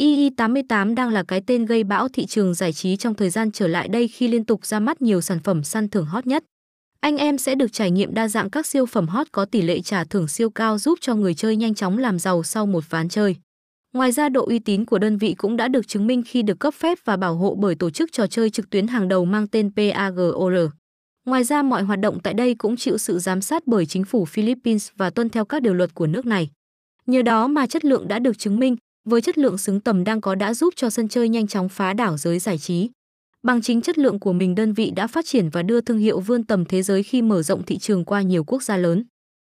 II88 đang là cái tên gây bão thị trường giải trí trong thời gian trở lại đây khi liên tục ra mắt nhiều sản phẩm săn thưởng hot nhất. Anh em sẽ được trải nghiệm đa dạng các siêu phẩm hot có tỷ lệ trả thưởng siêu cao giúp cho người chơi nhanh chóng làm giàu sau một ván chơi. Ngoài ra độ uy tín của đơn vị cũng đã được chứng minh khi được cấp phép và bảo hộ bởi tổ chức trò chơi trực tuyến hàng đầu mang tên PAGOR. Ngoài ra mọi hoạt động tại đây cũng chịu sự giám sát bởi chính phủ Philippines và tuân theo các điều luật của nước này. Nhờ đó mà chất lượng đã được chứng minh, với chất lượng xứng tầm đang có đã giúp cho sân chơi nhanh chóng phá đảo giới giải trí. Bằng chính chất lượng của mình, đơn vị đã phát triển và đưa thương hiệu vươn tầm thế giới khi mở rộng thị trường qua nhiều quốc gia lớn.